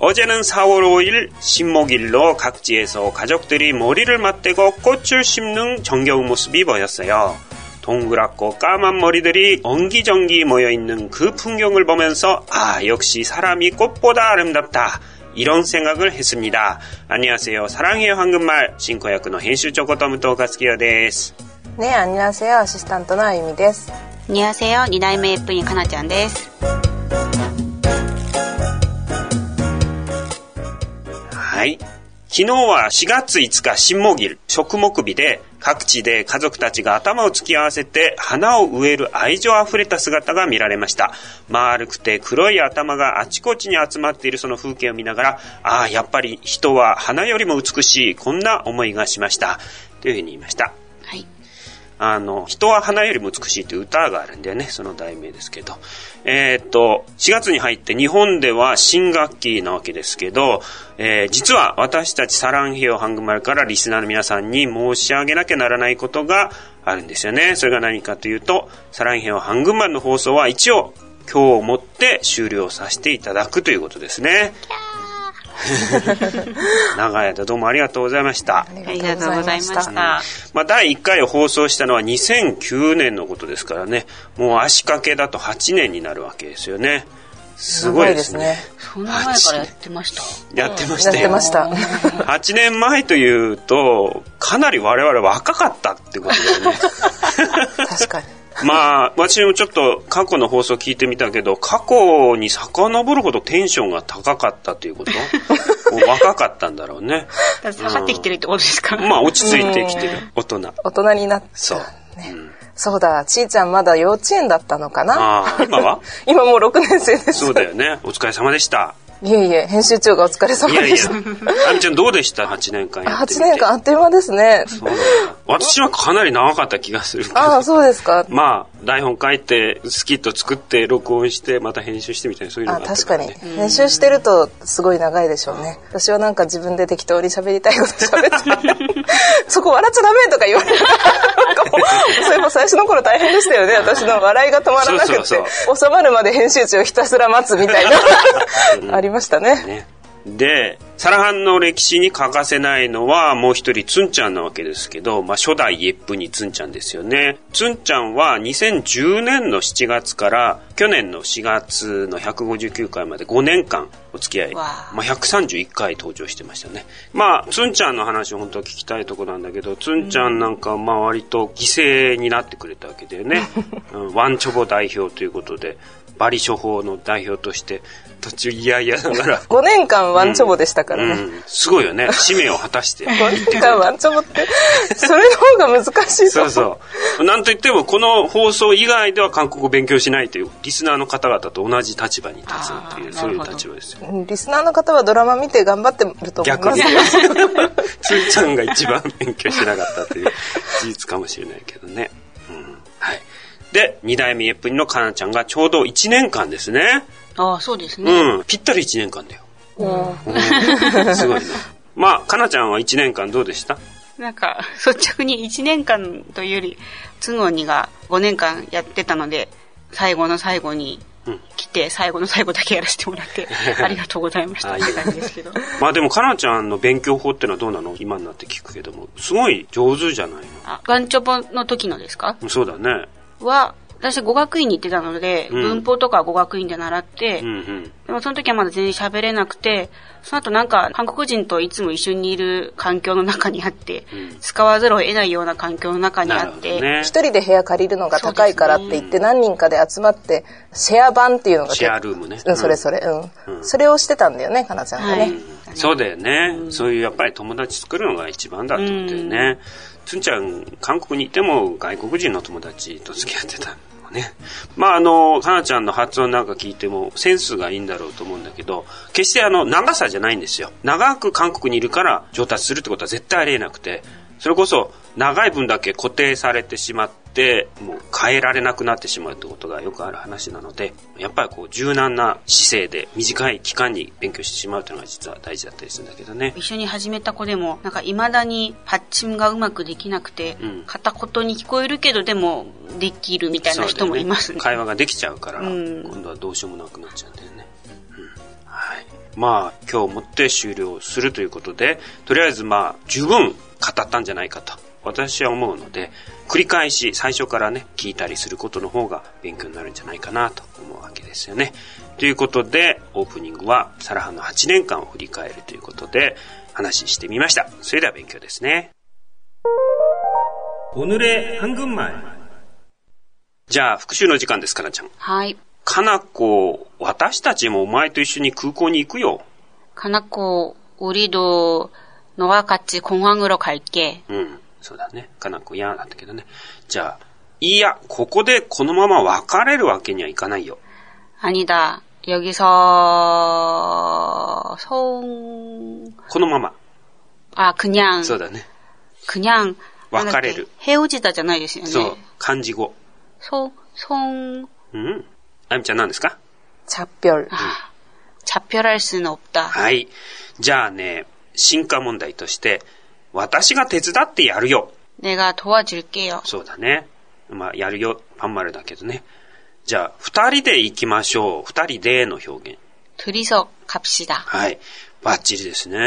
어제는 4월 5일 신목일로 각지에서 가족들이 머리를 맞대고 꽃을 심는 정겨운 모습이 보였어요. 동그랗고 까만 머리들이 엉기정기 모여있는 그 풍경을 보면서 아 역시 사람이 꽃보다 아름답다 이런 생각을 했습니다. 안녕하세요. 사랑해요 한국말 신코야크의編集 조코토무토 가스키요 です. 네, 안녕하세요. 아시스탄트の 아유미 です. 안녕하세요. 2代目 F인 카나ちゃん です. はい。昨日は4月5日新木日、食木日で各地で家族たちが頭を突き合わせて花を植える愛情あふれた姿が見られました。丸くて黒い頭があちこちに集まっているその風景を見ながら、ああ、やっぱり人は花よりも美しい、こんな思いがしました。というふうに言いました。はい。あの、人は花よりも美しいという歌があるんだよね。その題名ですけど。えーっと、4月に入って日本では新学期なわけですけど、えー実は私たちサランヘヨハングマルからリスナーの皆さんに申し上げなきゃならないことがあるんですよね。それが何かというと、サランヘヨハングマルの放送は一応今日をもって終了させていただくということですね。長い間どうもありがとうございました。ありがとうございました。た。まあ、第1回を放送したのは2009年のことですからね、もう足掛けだと8年になるわけですよね。すごいですね。そんな前からやってました？やってましやたよ。ってました。8年前というと、かなり我々若かったってことだよね。確かに。まあ、私もちょっと過去の放送聞いてみたけど、過去に遡るほどテンションが高かったということ？もう若かったんだろうね。下がってきてるってことですか、まあ、落ち着いてきてる大人。大人になった。そう。ね。そうだ、ちーちゃんまだ幼稚園だったのかな？ああ、今は？今もう6年生です。そうだよね。お疲れ様でした。いえいえ、編集長がお疲れ様いやいやでした。、あみちゃんどうでした ?8 年間やってみ8て。年間あっという間ですね。そうなんだ。私はかなり長かった気がする。ああ、そうですか。まあ、台本書いて、スキット作って、録音して、また編集してみたいな、そういうのあがあった確からに。編集してるとすごい長いでしょうね。私はなんか自分で適当に喋りたいこと喋って。そこ笑っちゃダメとか言われたなんかもうそれも最初の頃大変でしたよね。私の笑いが止まらなくて収まるまで編集長をひたすら待つみたいな。ありましたね。ね。で、サラハンの歴史に欠かせないのはもう一人ツンちゃんなわけですけど、まあ初代イエップにツンちゃんですよね。ツンちゃんは2010年の7月から去年の4月の159回まで5年間お付き合い。まあ131回登場してましたね。まあ、ツンちゃんの話本当は聞きたいところなんだけど、ツンちゃんなんかまあ割と犠牲になってくれたわけだよね。うんワンチョボ代表ということで、バリ処方の代表として途中いやいやながら、5年間ワンチョボでしたからね、うん、すごいよね。使命を果たして。5年間ワンチョボってそれの方が難しいとそ思うそう。なんといっても、この放送以外では韓国語を勉強しないという、リスナーの方々と同じ立場に立つっていう、そういう立場ですよ。うんリスナーの方はドラマ見て頑張ってると思い逆にますよ。つんちゃんが一番勉強してなかったという事実かもしれないけどね。うん。はい。で、二代目エップリのかなちゃんがちょうど1年間ですね。ああ、そうですね。うん。ぴったり1年間だよ。うんすごいね。まあ、かなちゃんは1年間どうでした？なんか、率直に1年間というより、つのにが5年間やってたので、最後の最後にうん来て、最後の最後だけやらせてもらって、ありがとうございましたあって感じですけど。まあでも、かなちゃんの勉強法ってのはどうなの？今になって聞くけども。すごい上手じゃないあ、ガンチョボの時のですか？のそうだね。は、私語学院に行ってたので、うん文法とかは語学院で習って、うんうん。でもその時はまだ全然喋れなくて、その後なんか韓国人といつも一緒にいる環境の中にあって、うん使わざるを得ないような環境の中になあって、ね。一人で部屋借りるのが高いからって言って何人かで集まってシェア版っていうのがシェアルームね。うん、それそれ、うん。うんそれをしてたんだよね、かなちゃんがね。はい。そうだよね、そういうやっぱり友達作るのが一番だってことだよね。つんちゃん、韓国にいても外国人の友達と付き合ってたのね。まああの、かなちゃんの発音なんか聞いてもセンスがいいんだろうと思うんだけど、決してあの、長さじゃないんですよ。長く韓国にいるから上達するってことは絶対ありえなくて、それこそ長い分だけ固定されてしまって、もう変えられなくなってしまうってことがよくある話なので、やっぱりこう柔軟な姿勢で短い期間に勉強してしまうというのが実は大事だったりするんだけどね。一緒に始めた子でも、なんか未だにパッチンがうまくできなくて、うん片言に聞こえるけどでもできるみたいな人もいますね。会話ができちゃうから、うん今度はどうしようもなくなっちゃうんだよね。うんはい。まあ今日もって終了するということで、とりあえずまあ十分語ったんじゃないかと私は思うので、繰り返し最初からね、聞いたりすることの方が勉強になるんじゃないかなと思うわけですよね。ということで、オープニングはサラハの8年間を振り返るということで話してみました。それでは勉強ですね。おぬれ半分前。じゃあ、復習の時間です、かなちゃん。はい。かなこ、私たちもお前と一緒に空港に行くよ。かなこ、우리도너와같이공항으로갈게うん。 そうだね。かなこやだったけどね。じゃあ、いや、ここでこのまま別れるわけにはいかないよ。아니다 여기서 송... このまま。あ、그냥 そうだね。그냥別れる。헤어지다じゃないですよね。そう。漢字語。소、송... うん。あみちゃん何ですか작별あ、작별할수는없다。 はい。じゃあね、進化問題として、 私が手伝ってやるよ。내가도와줄게요。 そうだね。まあ、やるよ。パンマルだけどね。じゃあ、二人で行きましょう。二人での表現。둘이서갑시다。 はい。バッチリですね。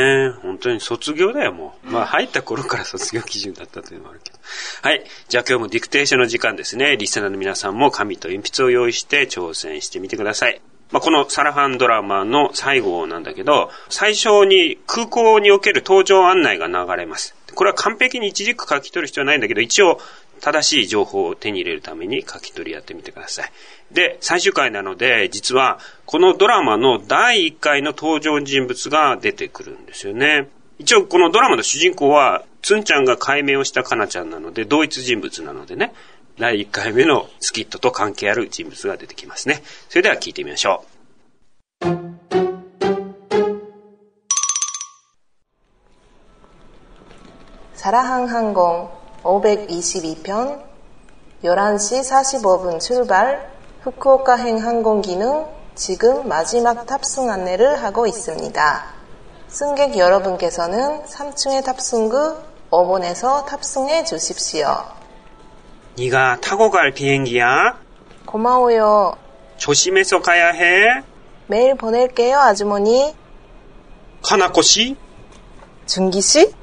本当に卒業だよ、もう。まあ、入った頃から卒業基準だったというのもあるけど。はい。じゃあ今日もディクテーションの時間ですね。リスナーの皆さんも紙と鉛筆を用意して挑戦してみてください。 まあ、このサラハンドラマの最後なんだけど、最初に空港における搭乗案内が流れます。これは完璧に一軸書き取る必要はないんだけど、一応正しい情報を手に入れるために書き取りやってみてください。で、最終回なので、実はこのドラマの第1回の登場人物が出てくるんですよね。一応このドラマの主人公は、つんちゃんが解明をしたかなちゃんなので、同一人物なのでね、第1回目のスキットと関係ある人物が出てきますね。それでは聞いてみましょう。사라항항공522편 11시 45분 출발 후쿠오카행 항공기는 지금 마지막 탑승 안내를 하고 있습니다. 승객 여러분께서는 3층의 탑승구 5번에서 탑승해 주십시오. 네가 타고 갈 비행기야? 고마워요. 조심해서 가야 해. 매일 보낼게요, 아주머니. 카나코 씨? 준기 씨?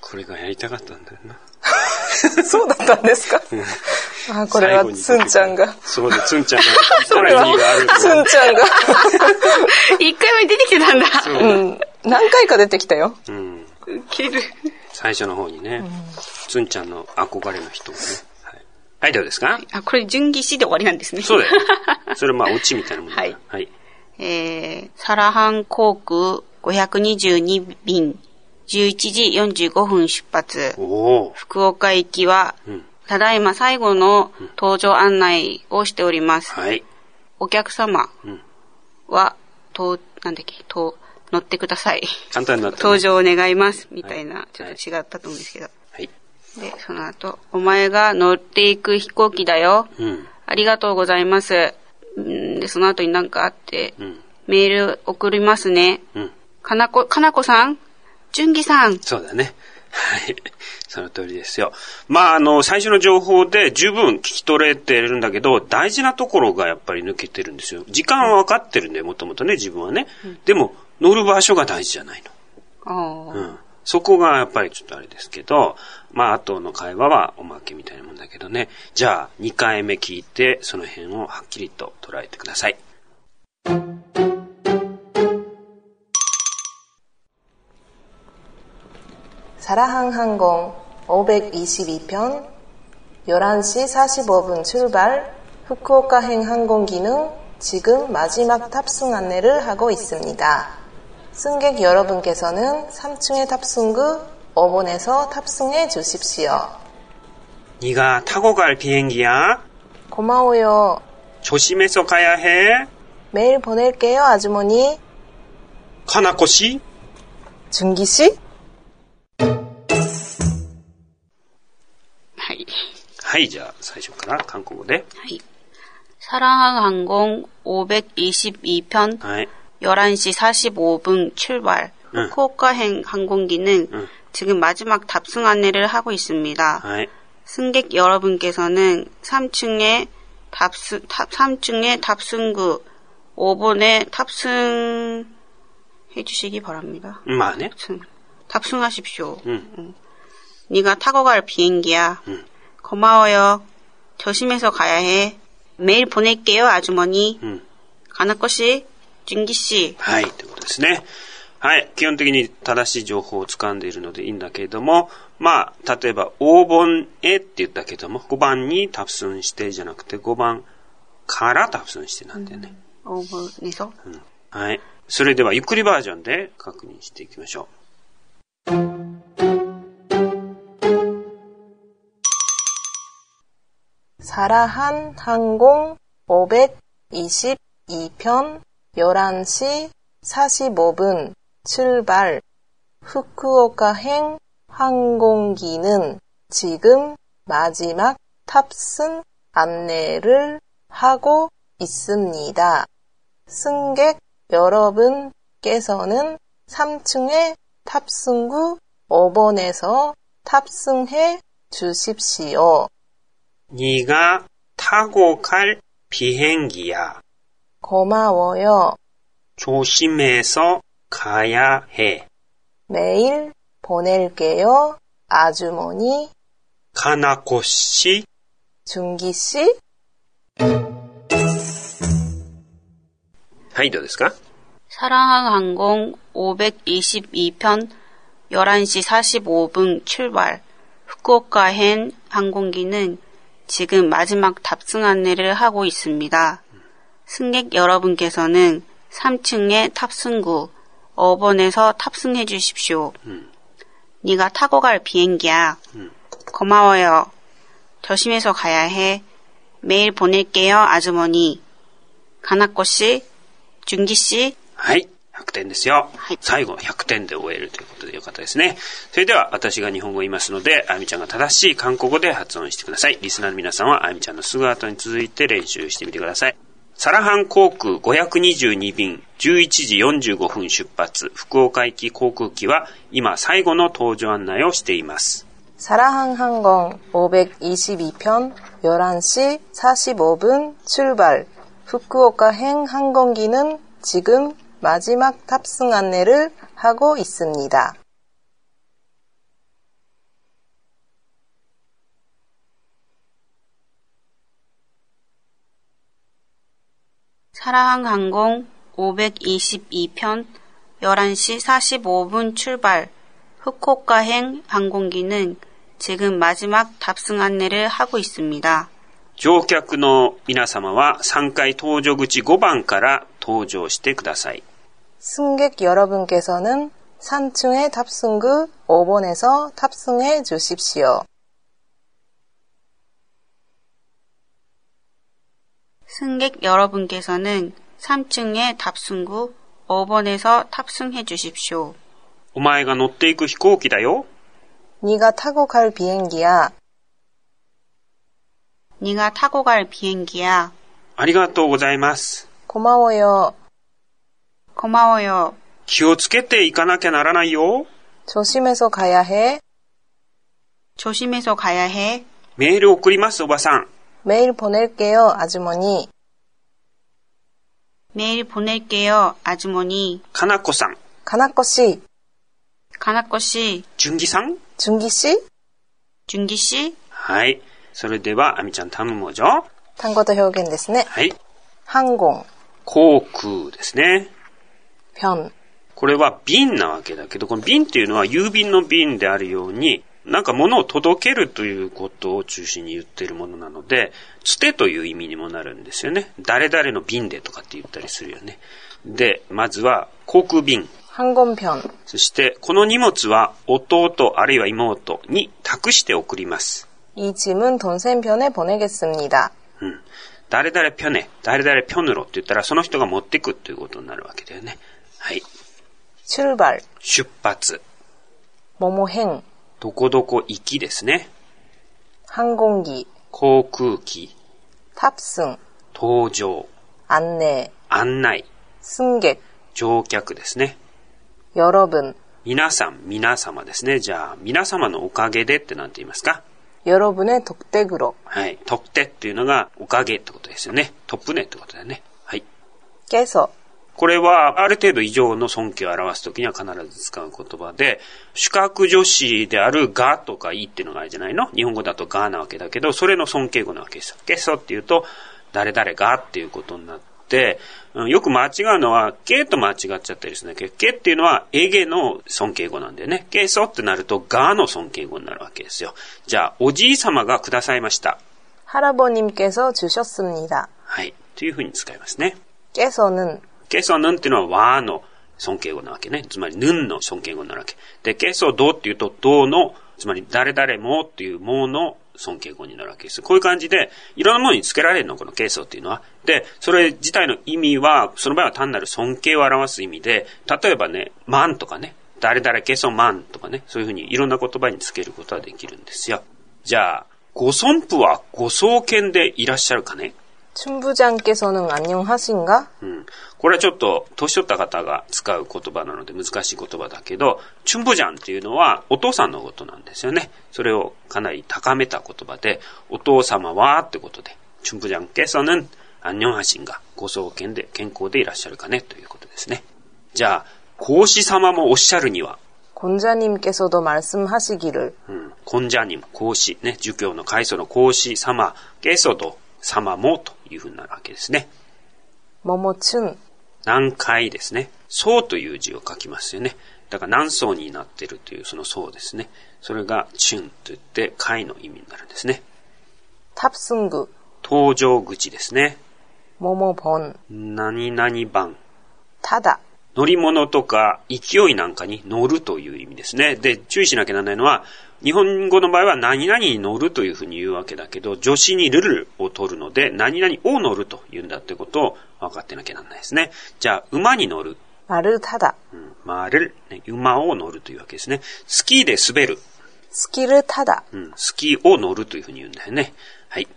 これがやりたかったんだよな。そうだったんですか、 あ、これはつんちゃんが。そうだ、つんちゃんが。それは、つんちゃんが。一回目出てきてたんだ。うん。何回か出てきたよ。うん。切る。最初の方にね、つんちゃんの憧れの人がね。はい、どうですか？あ、これ、純義士で終わりなんですね。そうだよ。それまあ、オチみたいなもんだはい。はい。えー、サラハン航空522便、11時45分出発。福岡行きは、うん、ただいま最後の搭乗案内をしております。はい。お客様は、と、なんだっけ、と、乗ってください。簡単になった、ね、搭乗を願います。みたいな、はい、ちょっと違ったと思うんですけど。はい。で、その後、お前が乗っていく飛行機だよ。うん。ありがとうございます。んで、その後になんかあって、うん、メール送りますね。うん。かなこ、かなこさん？純義さん？そうだね。はい。その通りですよ。まあ、あの、最初の情報で十分聞き取れてるんだけど、大事なところがやっぱり抜けてるんですよ。時間は分かってるんで、もともとね、自分はね。うん、でも、乗る場所が大事じゃないの。うん。そこがやっぱりちょっとあれですけど、まあ、後の会話はおまけみたいなもんだけどね。じゃあ、2回目聞いて、その辺をはっきりと捉えてください。 사라항 항공 522편 11시 45분 출발 후쿠오카행 항공기는 지금 마지막 탑승 안내를 하고 있습니다. 승객 여러분께서는 3층의 탑승구 5번에서 탑승해 주십시오. 네가 타고 갈 비행기야? 고마워요. 조심해서 가야 해. 매일 보낼게요, 아주머니. 카나코 씨? 준기 씨? はい、じゃあ最初から韓国語で。はい。사랑항공522편 네. 11시 45분 출발 응. 후쿠오카행 항공기는 응. 지금 마지막 탑승 안내를 하고 있습니다. 네. 승객 여러분께서는 3층에 탑승, 탑, 3층에 탑승구 5번에 탑승 해주시기 바랍니다. 마네. 탑승, 탑승하십시오. 응. 응. 네가 타고 갈 비행기야. 응. 고마워요. 조심해서 가야 해. 메일 보낼게요, 아주머니. うん。 가나코 씨, 준기 씨.はい、ということですね。はい。基本的に正しい情報を掴んでいるのでいいんだけれども、まあ、例えば、黄金へって言ったけども、5番にタプスンしてじゃなくて、5番からタプスンしてなんだよね。 5번에서 うんはい。それでは、ゆっくりバージョンで確認していきましょ 사라한 항공 522편 11시 45분 출발 후쿠오카행 항공기는 지금 마지막 탑승 안내를 하고 있습니다. 승객 여러분께서는 3층의 탑승구 5번에서 탑승해 주십시오. う。2が、タゴ갈비행기야 고마워요. 조심해서 가야 해. 매일 보낼게요. 아주머니, 가나코 씨, 준기 씨. はい、どうですか 사랑항 항공 522편 11시 45분 출발. 후쿠오카행 항공기는 지금 마지막 탑승 안내를 하고 있습니다. 승객 여러분께서는 3층의 탑승구 5번에서 탑승해 주십시오. 네가 타고 갈 비행기야. 고마워요. 조심해서 가야 해. 메일 보낼게요, 아주머니. 가나코 씨, 준기 씨, はい。100点ですよ。はい最後100点で終えるということでよかったですね。それでは私が日本語を言いますので、あゆみちゃんが正しい韓国語で発音してください。リスナーの皆さんはあゆみちゃんのすぐ後に続いて練習してみてください。サラハン航空522便11時45分出発福岡行き航空機は今最後の搭乗案内をしています。 사라항 항공 522편 11시 45분 출발. 후쿠오카행 항공기는 지금 마지막 탑승 안내를 하고 있습니다. 사라항 항공 522편 11시 45분 출발 후쿠오카행 항공기는 지금 마지막 탑승 안내를 하고 있습니다. 乗客の皆様は3階搭乗口5番から搭乗してください。 승객 여러분께서는 3층의 탑승구 5번에서 탑승해 주십시오. 승객 여러분께서는 3층의 탑승구 5번에서 탑승해 주십시오. お前が乗っていく飛行機だよ。 네가 타고 갈 비행기야. 네가 타고 갈 비행기야. ありがとうございます。 고마워요. 고마워요. 気をつけて行かなきゃならないよ。 조심해서 가야 해. 조심해서 가야 해. メール送ります、おばさん。 메일 보낼게요, 아주머니. 메일 보낼게요, 아주머니. かなこさん。 가나코 씨, 가나코 씨, じゅんぎさん 준기 씨. 준기 씨. はい。それでは、あみちゃん頼むもじょ。 단거도 표현 ですね.はい。 항공, 航空ですね。 편, これは便なわけだけど、この便っていうのは郵便の便であるように、なんか物を届けるということを中心に言っているものなので、つてという意味にもなるんですよね。誰々の便でとかって言ったりするよね。で、まずは航空便。 항공편, そして、この荷物は弟あるいは妹に託して送ります。 이 짐은 돈센편에 보내겠습니다. うん。誰々ぴょね、誰々ぴょぬろって言ったらその人が持ってくということになるわけだよね。 はい。 출발, 出発。 모모행, どこどこ行きですね。 항공기, 航空機、 탑승, 搭乗、 안내, 案内、 승객, 乗客ですね。 여러분, 皆さん、皆様ですね。じゃあ、皆様のおかげでって何て言いますか 여러분의덕대으로 はい。特手っていうのがおかげってことですよね。トップねってことだよね。はい。께서 これは、ある程度以上の尊敬を表すときには必ず使う言葉で、主格助詞であるがとかいっていうのがあるじゃないの日本語だとがなわけだけど、それの尊敬語なわけですよ。ゲソっていうと、誰々がっていうことになって、うん、よく間違うのは、ゲと間違っちゃったりするんだけど、ゲっていうのは、エゲの尊敬語なんだよね。ゲソってなると、ガの尊敬語になるわけですよ。じゃあ、おじい様がくださいました。할아버님께서주셨습니 다。 はい。というふうに使いますね。께서는 ケソヌンっていうのは和の尊敬語なわけね。つまり、ヌンの尊敬語なわけ。で、ケソドっていうと、ドの、つまり、誰々もっていうもの尊敬語になるわけです。こういう感じで、いろんなものに付けられるの、このケソっていうのは。で、それ自体の意味は、その場合は単なる尊敬を表す意味で、例えばね、マンとかね、誰々ケソマンとかね、そういうふうにいろんな言葉につけることはできるんですよ。じゃあ、ご尊父はご創建でいらっしゃるかね 춘부장께서는안녕하신가うん。これはちょっと、年取った方が使う言葉なので難しい言葉だけど、チュンブジャンっていうのはお父さんのことなんですよね。それをかなり高めた言葉で、お父様はってことで、チュンブジャン께서는안녕하신がご創建で健康でいらっしゃるかねということですね。じゃあ、孔子様もおっしゃるには、권자님께서도말씀하시기 를、 うん、권자님孔子、ね、儒教の開祖の孔子様、께서도様もと いうふうになるわけですね。桃もちゅん。南海ですね。層という字を書きますよね。だから何層になってるというその層ですね。それがチュンと言って貝の意味になるんですね。タプスング。登場口ですね。桃本。何々番。ただ。乗り物とか勢いなんかに乗るという意味ですね。で、注意しなきゃならないのは、日本語の場合は何々に乗るというふうに言うわけだけど、助詞にルルを取るので、何々を乗ると言うんだってことを分かってなきゃならないですね。じゃあ、馬に乗る。丸ただ。うん、丸、ね、馬を乗るというわけですね。スキーで滑る。スキルただ。うん、スキーを乗るというふうに言うんだよね。はい。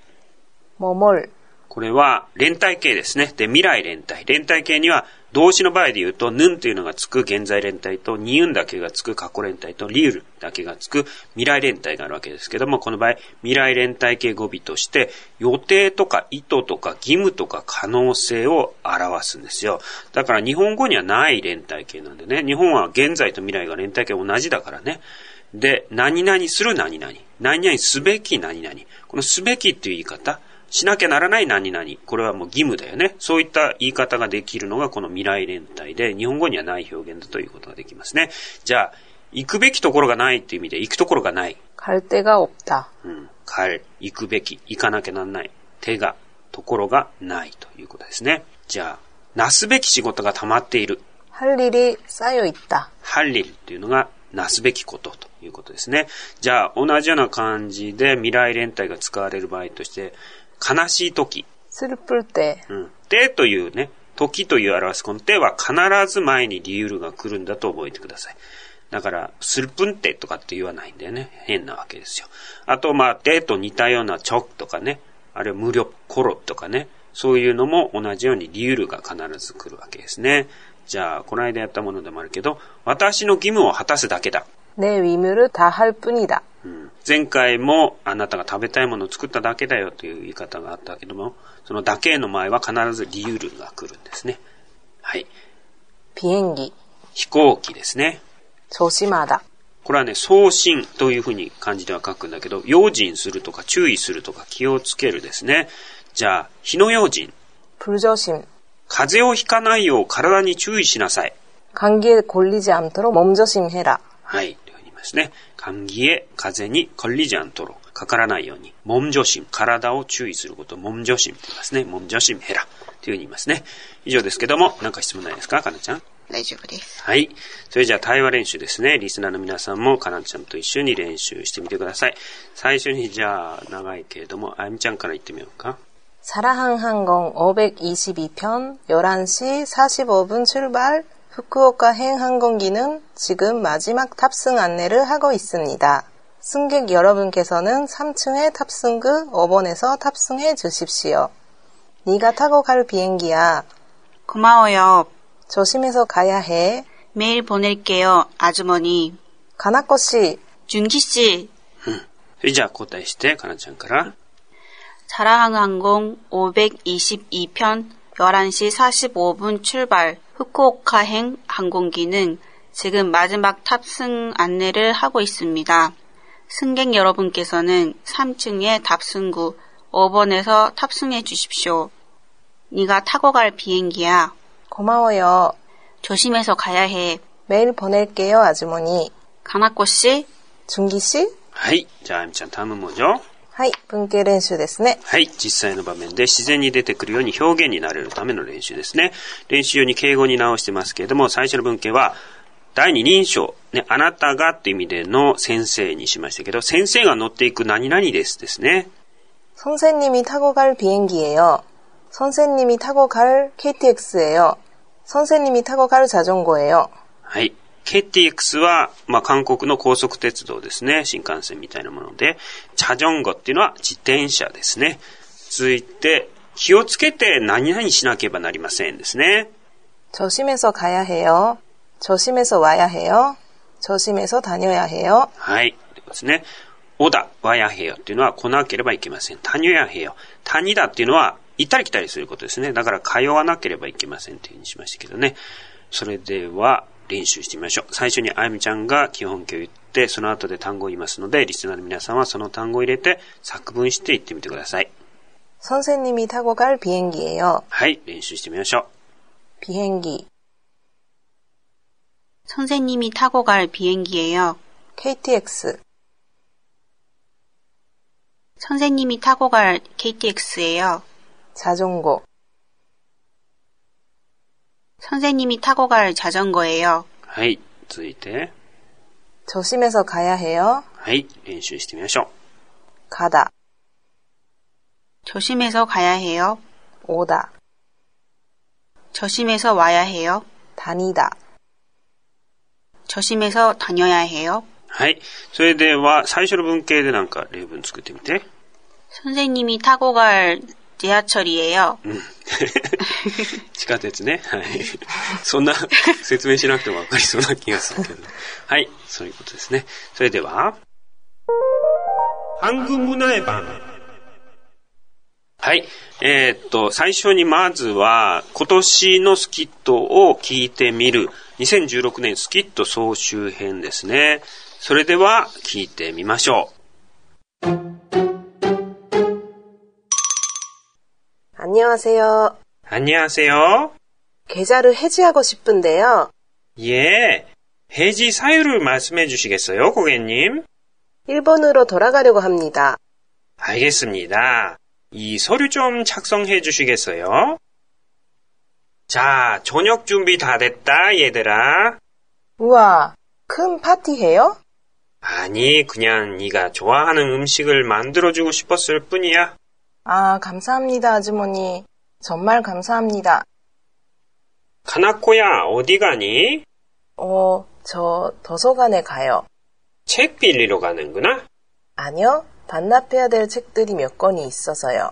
ももる。これは連帯形ですね。で、未来連帯。連帯形には動詞の場合で言うと、ヌンというのがつく現在連帯と、ニユンだけがつく過去連帯と、リウルだけがつく未来連帯があるわけですけども、この場合、未来連帯形語尾として、予定とか意図とか義務とか可能性を表すんですよ。だから日本語にはない連帯形なんでね、日本は現在と未来が連帯形同じだからね。で、何々する何々。何々すべき何々。このすべきっていう言い方。しなきゃならない何々。これはもう義務だよね。そういった言い方ができるのがこの未来連帯で、日本語にはない表現だということができますね。じゃあ、行くべきところがないっていう意味で、行くところがない。カルテが없た。うん。帰る。行くべき。行かなきゃなんない。手が、ところがないということですね。じゃあ、なすべき仕事が溜まっている。ハリリ、さよいった。ハリリていうのが、なすべきことということですね。じゃあ、同じような感じで未来連帯が使われる場合として、悲しい時。スルプルテ。うん。でというね、時という表すこの手は必ず前に理由が来るんだと覚えてください。だから、スルプンテとかって言わないんだよね。変なわけですよ。あと、まあ、でと似たようなチョクとかね、あるいは無力コロとかね、そういうのも同じように理由が必ず来るわけですね。じゃあ、この間やったものでもあるけど、私の義務を果たすだけだ。 내위무를다할뿐이 다。 前回もあなたが食べたいものを作っただけだよという言い方があったけども、そのだけの前は必ず理由が来るんですね。はい。비행 기。 飛行機ですね。조심하 다。 これはね、送信というふうに漢字では書くんだけど、用心するとか注意するとか気をつけるですね。じゃあ、火の用心。불조 심。 風邪をひかないよう体に注意しなさい。감기에걸리지않도록몸조심해라はい。 というふうに言いますね。감기에風に걸리지않도록かからないように、몸조 심、 体を注意すること、몸조 심と言いますね。몸조심へら。というふうに言いますね。以上ですけども、何か質問ないですかかなちゃん。大丈夫です。はい。それじゃあ対話練習ですね。リスナーの皆さんもかなちゃんと一緒に練習してみてください。最初にじゃあ長いけれども、あゆみちゃんから言ってみようか。사라항항공522편11시45분 출발 후쿠오카행 항공기는 지금 마지막 탑승 안내를 하고 있습니다. 승객 여러분께서는 3층의 탑승구 5번에서 탑승해 주십시오. 네가 타고 갈 비행기야. 고마워요. 조심해서 가야 해. 메일 보낼게요, 아주머니. 가나코 씨. 준기 씨. 응. 이제 고다시테 가나짱から. 자라항항공 522편 11시 45분 출발 후쿠오카행 항공기는 지금 마지막 탑승 안내를 하고 있습니다. 승객 여러분께서는 3층의 탑승구 5번에서 탑승해 주십시오. 네가 타고 갈 비행기야. 고마워요. 조심해서 가야 해. 메일 보낼게요, 아주머니. 가나코 씨? 중기 씨? 하이. 자, 임찬 다음은 뭐죠? はい、文系練習ですね。はい、実際の場面で自然に出てくるように表現になれるための練習ですね。練習用に敬語に直してますけれども、最初の文系は、第二人称、ね、あなたがって意味での先生にしましたけど、先生が乗っていく何々ですですね。선생님이타고갈비행기예요선생님이타고갈 KTX 예요선생님이타고갈자전거예요はい。 KTX は、まあ、韓国の高速鉄道ですね。新幹線みたいなもので、チャジョンゴっていうのは自転車ですね。続いて、気をつけて何々しなければなりませんですね。조심해서가야해요조심해서와야해요조심해서다녀야해요はい。ですね。おだ、わやへよっていうのは来なければいけません。谷やへよ。谷だっていうのは行ったり来たりすることですね。だから通わなければいけませんというふうにしましたけどね。それでは、 練習してみましょう。最初にあゆみちゃんが基本形を言って、その後で単語を言いますので、リスナーの皆さんはその単語を入れて作文して言ってみてください。선생님이타고갈비행기예 요。 はい、練習してみましょう。비행 기。 선생님이타고갈비행기예 요。 KTX。 선생님이타고갈 KTX 예요자전거 선생님이 타고 갈 자전거예요. はい、続いて。 조심해서 가야 해요. はい、練習してみましょう。 가다. 조심해서 가야 해요. 오다. 조심해서 와야 해요. 다니다. 조심해서 다녀야 해요. はい。それでは、最初の文系でなんか例文作ってみて。 선생님이 타고 갈 지하철이에요. 음. 地下鉄ね。はい。そんな説明しなくてもわかりそうな気がするけど。はい。そういうことですね。それでは、ハングムナエバン。はい。えー、っと、最初にまずは、今年のスキットを聞いてみる。2016年スキット総集編ですね。それでは、聞いてみましょう。 안녕하세요 안녕하세요. 계좌를 해지하고 싶은데요. 예. 해지 사유를 말씀해 주시겠어요, 고객님? 일본으로 돌아가려고 합니다. 알겠습니다. 이 서류 좀 작성해 주시겠어요? 자, 저녁 준비 다 됐다, 얘들아. 우와, 큰 파티해요? 아니, 그냥 네가 좋아하는 음식을 만들어주고 싶었을 뿐이야. 아, 감사합니다, 아주머니. 정말 감사합니다. 가나코야, 어디 가니? 어, 저 도서관에 가요. 책 빌리러 가는구나? 아니요, 반납해야 될 책들이 몇 권이 있어서요.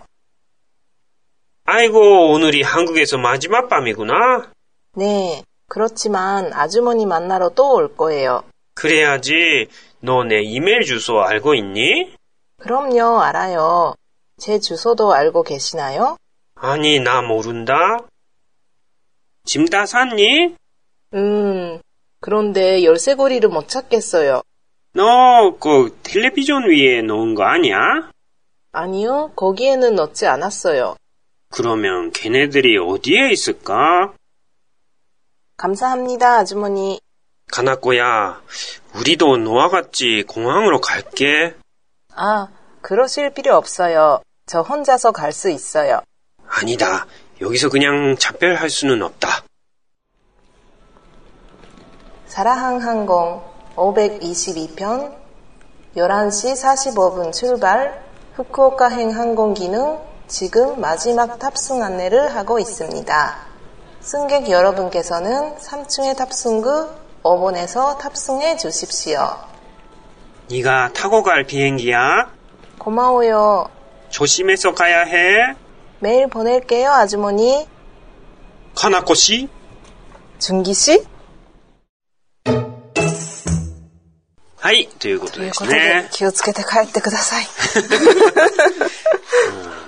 아이고, 오늘이 한국에서 마지막 밤이구나? 네, 그렇지만 아주머니 만나러 또 올 거예요. 그래야지. 너 내 이메일 주소 알고 있니? 그럼요, 알아요. 제 주소도 알고 계시나요? 아니, 나 모른다. 짐 다 샀니? 음, 그런데 열쇠고리를 못 찾겠어요. 너, 그, 텔레비전 위에 놓은 거 아니야? 아니요, 거기에는 넣지 않았어요. 그러면 걔네들이 어디에 있을까? 감사합니다, 아주머니. 가나코야, 우리도 너와 같이 공항으로 갈게. 아, 그러실 필요 없어요. 저 혼자서 갈 수 있어요. 아니다. 여기서 그냥 작별할 수는 없다. 사라항 항공 522편 11시 45분 출발 후쿠오카행 항공기는 지금 마지막 탑승 안내를 하고 있습니다. 승객 여러분께서는 3층의 탑승구 5번에서 탑승해 주십시오. 네가 타고 갈 비행기야? 고마워요. 조심해서 가야 해. 메일 보낼게요, 아주머니. 카나코 씨? 준기 씨? はい、ということですね。気をつけて帰ってください。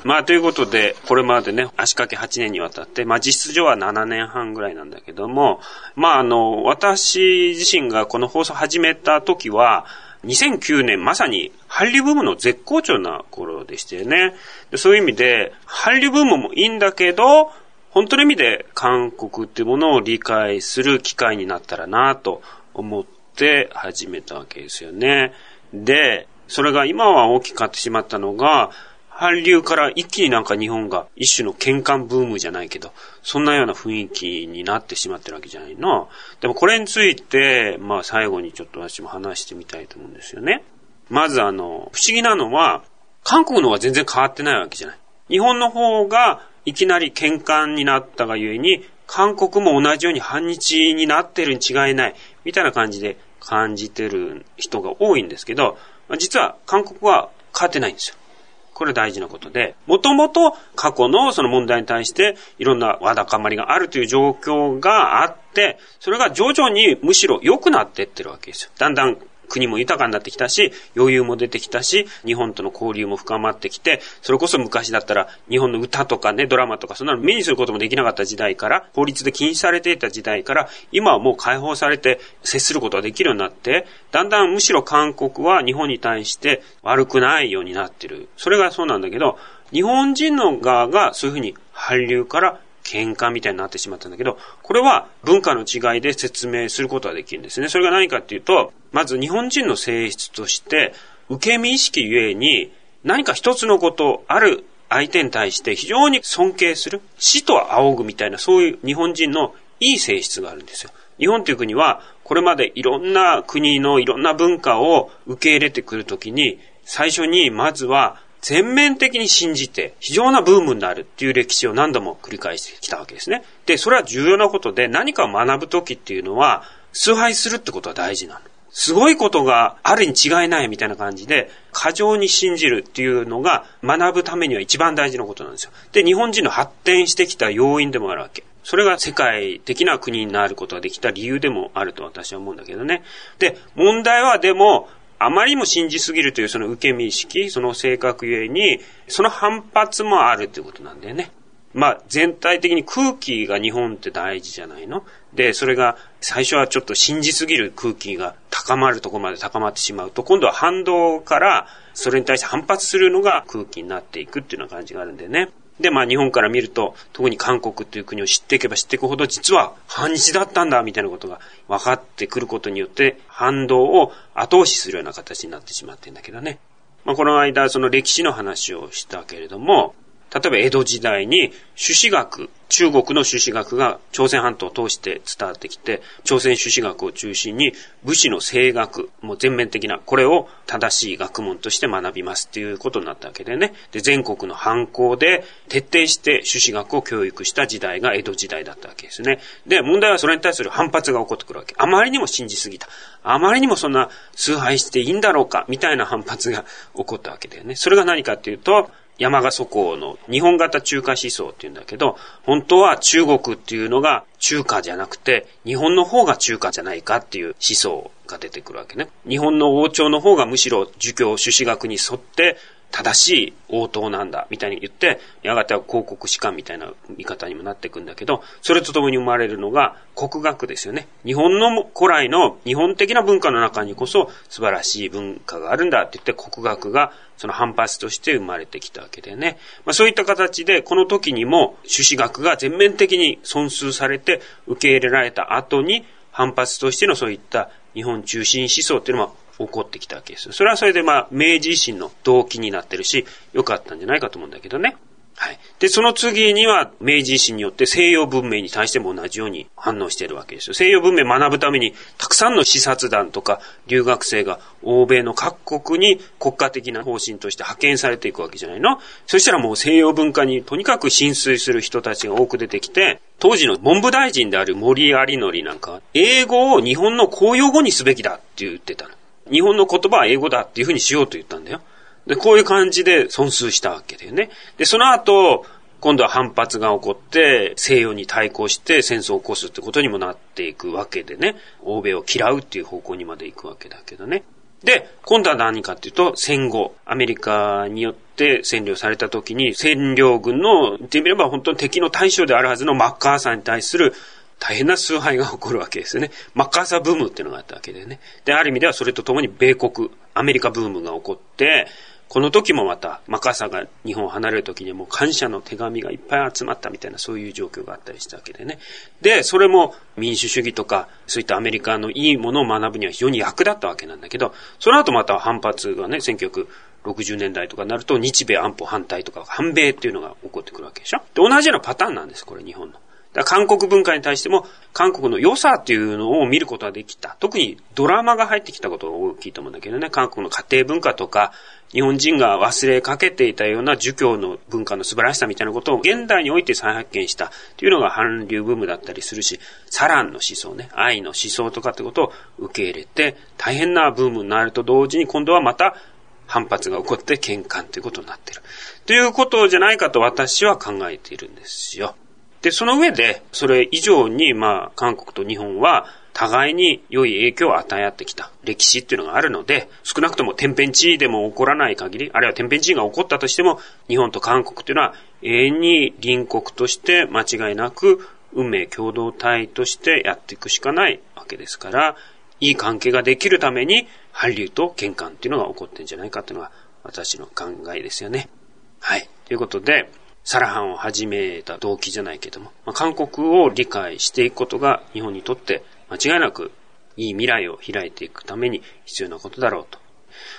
うん、まあ、ということで、これまでね、足掛け8年にわたって、まあ、実質上は7年半ぐらいなんだけども、まあ、あの、私自身がこの放送始めた時は、 2009年まさに韓流ブームの絶好調な頃でしたよね。そういう意味で、韓流ブームもいいんだけど、本当の意味で韓国っていうものを理解する機会になったらなと思って始めたわけですよね。で、それが今は大きくなってしまったのが、韓流から一気になんか日本が一種の喧嘩ブームじゃないけど、そんなような雰囲気になってしまってるわけじゃないの。でもこれについて、まあ最後にちょっと私も話してみたいと思うんですよね。まずあの、不思議なのは、韓国の方が全然変わってないわけじゃない。日本の方がいきなり喧嘩になったがゆえに、韓国も同じように反日になってるに違いない、みたいな感じで感じてる人が多いんですけど、実は韓国は変わってないんですよ。これ大事なことで、もともと過去のその問題に対していろんなわだかまりがあるという状況があって、それが徐々にむしろ良くなっていってるわけですよ。だんだん国も豊かになってきたし、余裕も出てきたし、日本との交流も深まってきて、それこそ昔だったら日本の歌とかね、ドラマとかそんなの目にすることもできなかった時代から、法律で禁止されていた時代から、今はもう解放されて接することができるようになって、だんだんむしろ韓国は日本に対して悪くないようになってる。それがそうなんだけど、日本人の側がそういうふうに韓流から喧嘩みたいになってしまったんだけど、これは文化の違いで説明することができるんですね。それが何かっていうと、まず日本人の性質として、受け身意識ゆえに、何か一つのこと、ある相手に対して非常に尊敬する、死と仰ぐみたいな、そういう日本人のいい性質があるんですよ。日本という国は、これまでいろんな国のいろんな文化を受け入れてくるときに、最初にまずは全面的に信じて、非常なブームになるっていう歴史を何度も繰り返してきたわけですね。で、それは重要なことで、何かを学ぶときっていうのは、崇拝するってことは大事なの。すごいことがあるに違いないみたいな感じで、過剰に信じるっていうのが学ぶためには一番大事なことなんですよ。で、日本人の発展してきた要因でもあるわけ。それが世界的な国になることができた理由でもあると私は思うんだけどね。で、問題はでも、あまりにも信じすぎるというその受け身意識、その性格ゆえに、その反発もあるということなんだよね。まあ、全体的に空気が日本って大事じゃないので、それが最初はちょっと信じすぎる空気が高まるとこまで高まってしまうと、今度は反動からそれに対して反発するのが空気になっていくっていうような感じがあるんでね。で、まあ日本から見ると、特に韓国という国を知っていけば知っていくほど、実は反日だったんだ、みたいなことが分かってくることによって、反動を後押しするような形になってしまってんだけどね。まあこの間、その歴史の話をしたけれども、例えば江戸時代に朱子学、中国の朱子学が朝鮮半島を通して伝わってきて、朝鮮朱子学を中心に武士の声学、もう全面的な、これを正しい学問として学びますっていうことになったわけでね。で、全国の反抗で徹底して朱子学を教育した時代が江戸時代だったわけですね。で、問題はそれに対する反発が起こってくるわけ。あまりにも信じすぎた。あまりにもそんな崇拝していいんだろうか、みたいな反発が起こったわけだよね。それが何かっていうと、山賀祖公の日本型中華思想っていうんだけど、本当は中国っていうのが中華じゃなくて、日本の方が中華じゃないかっていう思想が出てくるわけね。日本の王朝の方がむしろ儒教朱子学に沿って正しい応答なんだ、みたいに言って、やがては広告士官みたいな見方にもなっていくんだけど、それとともに生まれるのが国学ですよね。日本の古来の日本的な文化の中にこそ素晴らしい文化があるんだって言って国学がその反発として生まれてきたわけでね。まあそういった形で、この時にも朱子学が全面的に損数されて受け入れられた後に反発としてのそういった日本中心思想っていうのは起こってきたわけですよ。それはそれでまあ、明治維新の動機になってるし、良かったんじゃないかと思うんだけどね。はい。で、その次には、明治維新によって西洋文明に対しても同じように反応してるわけですよ。西洋文明学ぶために、たくさんの視察団とか留学生が欧米の各国に国家的な方針として派遣されていくわけじゃないのそしたらもう西洋文化にとにかく浸水する人たちが多く出てきて、当時の文部大臣である森有則なんか、英語を日本の公用語にすべきだって言ってたの。日本の言葉は英語だっていうふうにしようと言ったんだよ。で、こういう感じで損数したわけだよね。で、その後、今度は反発が起こって、西洋に対抗して戦争を起こすってことにもなっていくわけでね、欧米を嫌うっていう方向にまで行くわけだけどね。で、今度は何かっていうと、戦後、アメリカによって占領された時に、占領軍の、言ってみれば本当に敵の対象であるはずのマッカーサーに対する大変な崇拝が起こるわけですよね。マッカーサーブームっていうのがあったわけでね。で、ある意味ではそれとともに米国、アメリカブームが起こって、この時もまた、マッカーサーが日本を離れる時にも感謝の手紙がいっぱい集まったみたいなそういう状況があったりしたわけでね。で、それも民主主義とか、そういったアメリカのいいものを学ぶには非常に役立ったわけなんだけど、その後また反発がね、1960年代とかになると日米安保反対とか反米っていうのが起こってくるわけでしょ。で、同じようなパターンなんです、これ日本の。韓国文化に対しても、韓国の良さっていうのを見ることができた。特にドラマが入ってきたことが大きいと思うんだけどね、韓国の家庭文化とか、日本人が忘れかけていたような儒教の文化の素晴らしさみたいなことを現代において再発見したというのが韓流ブームだったりするし、サランの思想ね、愛の思想とかってことを受け入れて、大変なブームになると同時に今度はまた反発が起こって喧嘩ということになっている。ということじゃないかと私は考えているんですよ。で、その上で、それ以上に、まあ、韓国と日本は、互いに良い影響を与え合ってきた歴史っていうのがあるので、少なくとも天変地異でも起こらない限り、あるいは天変地異が起こったとしても、日本と韓国っていうのは永遠に隣国として間違いなく運命共同体としてやっていくしかないわけですから、いい関係ができるために、韓流と喧嘩っていうのが起こってんじゃないかっていうのが私の考えですよね。はい。ということで、サラハンを始めた動機じゃないけども、まあ、韓国を理解していくことが日本にとって間違いなくいい未来を開いていくために必要なことだろうと。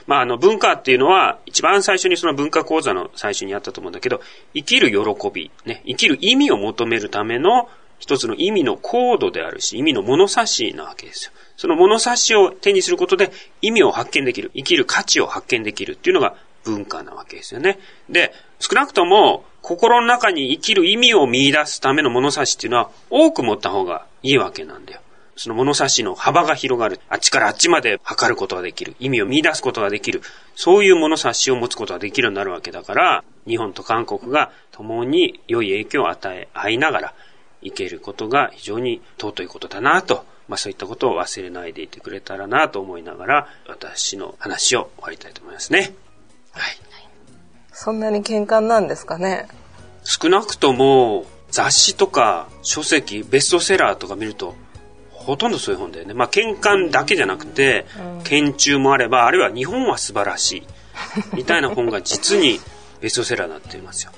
まあ、あの、文化っていうのは、一番最初にその文化講座の最初にあったと思うんだけど、生きる喜び、ね、生きる意味を求めるための一つの意味のコードであるし、意味の物差しなわけですよ。その物差しを手にすることで意味を発見できる、生きる価値を発見できるっていうのが文化なわけですよね。で、少なくとも心の中に生きる意味を見出すための物差しっていうのは多く持った方がいいわけなんだよ。その物差しの幅が広がる。あっちからあっちまで測ることができる。意味を見出すことができる。そういう物差しを持つことができるようになるわけだから、日本と韓国が共に良い影響を与え合いながら生けることが非常に尊いことだなと。まあそういったことを忘れないでいてくれたらなと思いながら、私の話を終わりたいと思いますね。はい。そんなに喧嘩なんですかね？少なくとも雑誌とか書籍、ベストセラーとか見るとほとんどそういう本だよね。まあ、喧嘩だけじゃなくて、研中もあれば、あるいは日本は素晴らしい。みたいな本が実にベストセラーになっていますよ。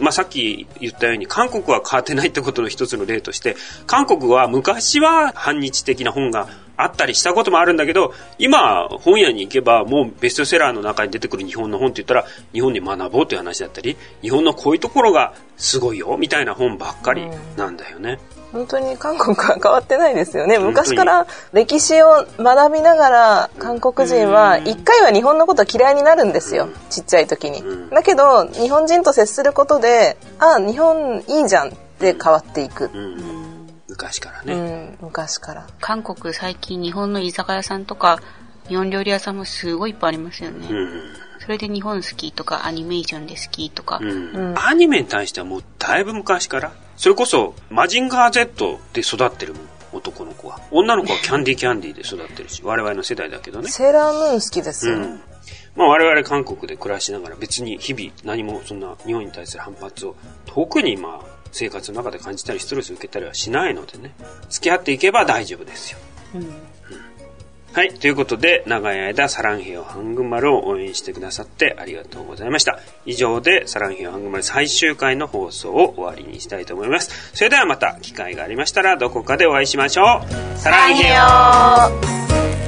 まあ、さっき言ったように、韓国は変わってないってことの一つの例として、韓国は昔は反日的な本があったりしたこともあるんだけど、今、本屋に行けば、もうベストセラーの中に出てくる日本の本って言ったら、日本に学ぼうという話だったり、日本のこういうところがすごいよ、みたいな本ばっかりなんだよね。うん本当に韓国は変わってないですよね。昔から歴史を学びながら韓国人は一回は日本のこと嫌いになるんですよ。ちっちゃい時に。だけど日本人と接することであ日本いいじゃんって変わっていく、昔からね、うん、昔から。韓国最近日本の居酒屋さんとか日本料理屋さんもすごいいっぱいありますよね、それで日本好きとかアニメーションで好きとか、アニメに対してはもうだいぶ昔からそれこそ、マジンガー Z で育ってる男の子は。女の子は キャンディーキャンディーで育ってるし、我々の世代だけどね。セーラームーン好きですよ。うん、まあ我々韓国で暮らしながら別に日々何もそんな日本に対する反発を特にまあ生活の中で感じたりストレス受けたりはしないのでね、付き合っていけば大丈夫ですよ。うんはい。ということで、長い間、サランヘヨハングマルを応援してくださってありがとうございました。以上で、サランヘヨハングマル最終回の放送を終わりにしたいと思います。それではまた、機会がありましたら、どこかでお会いしましょう。サランヘヨ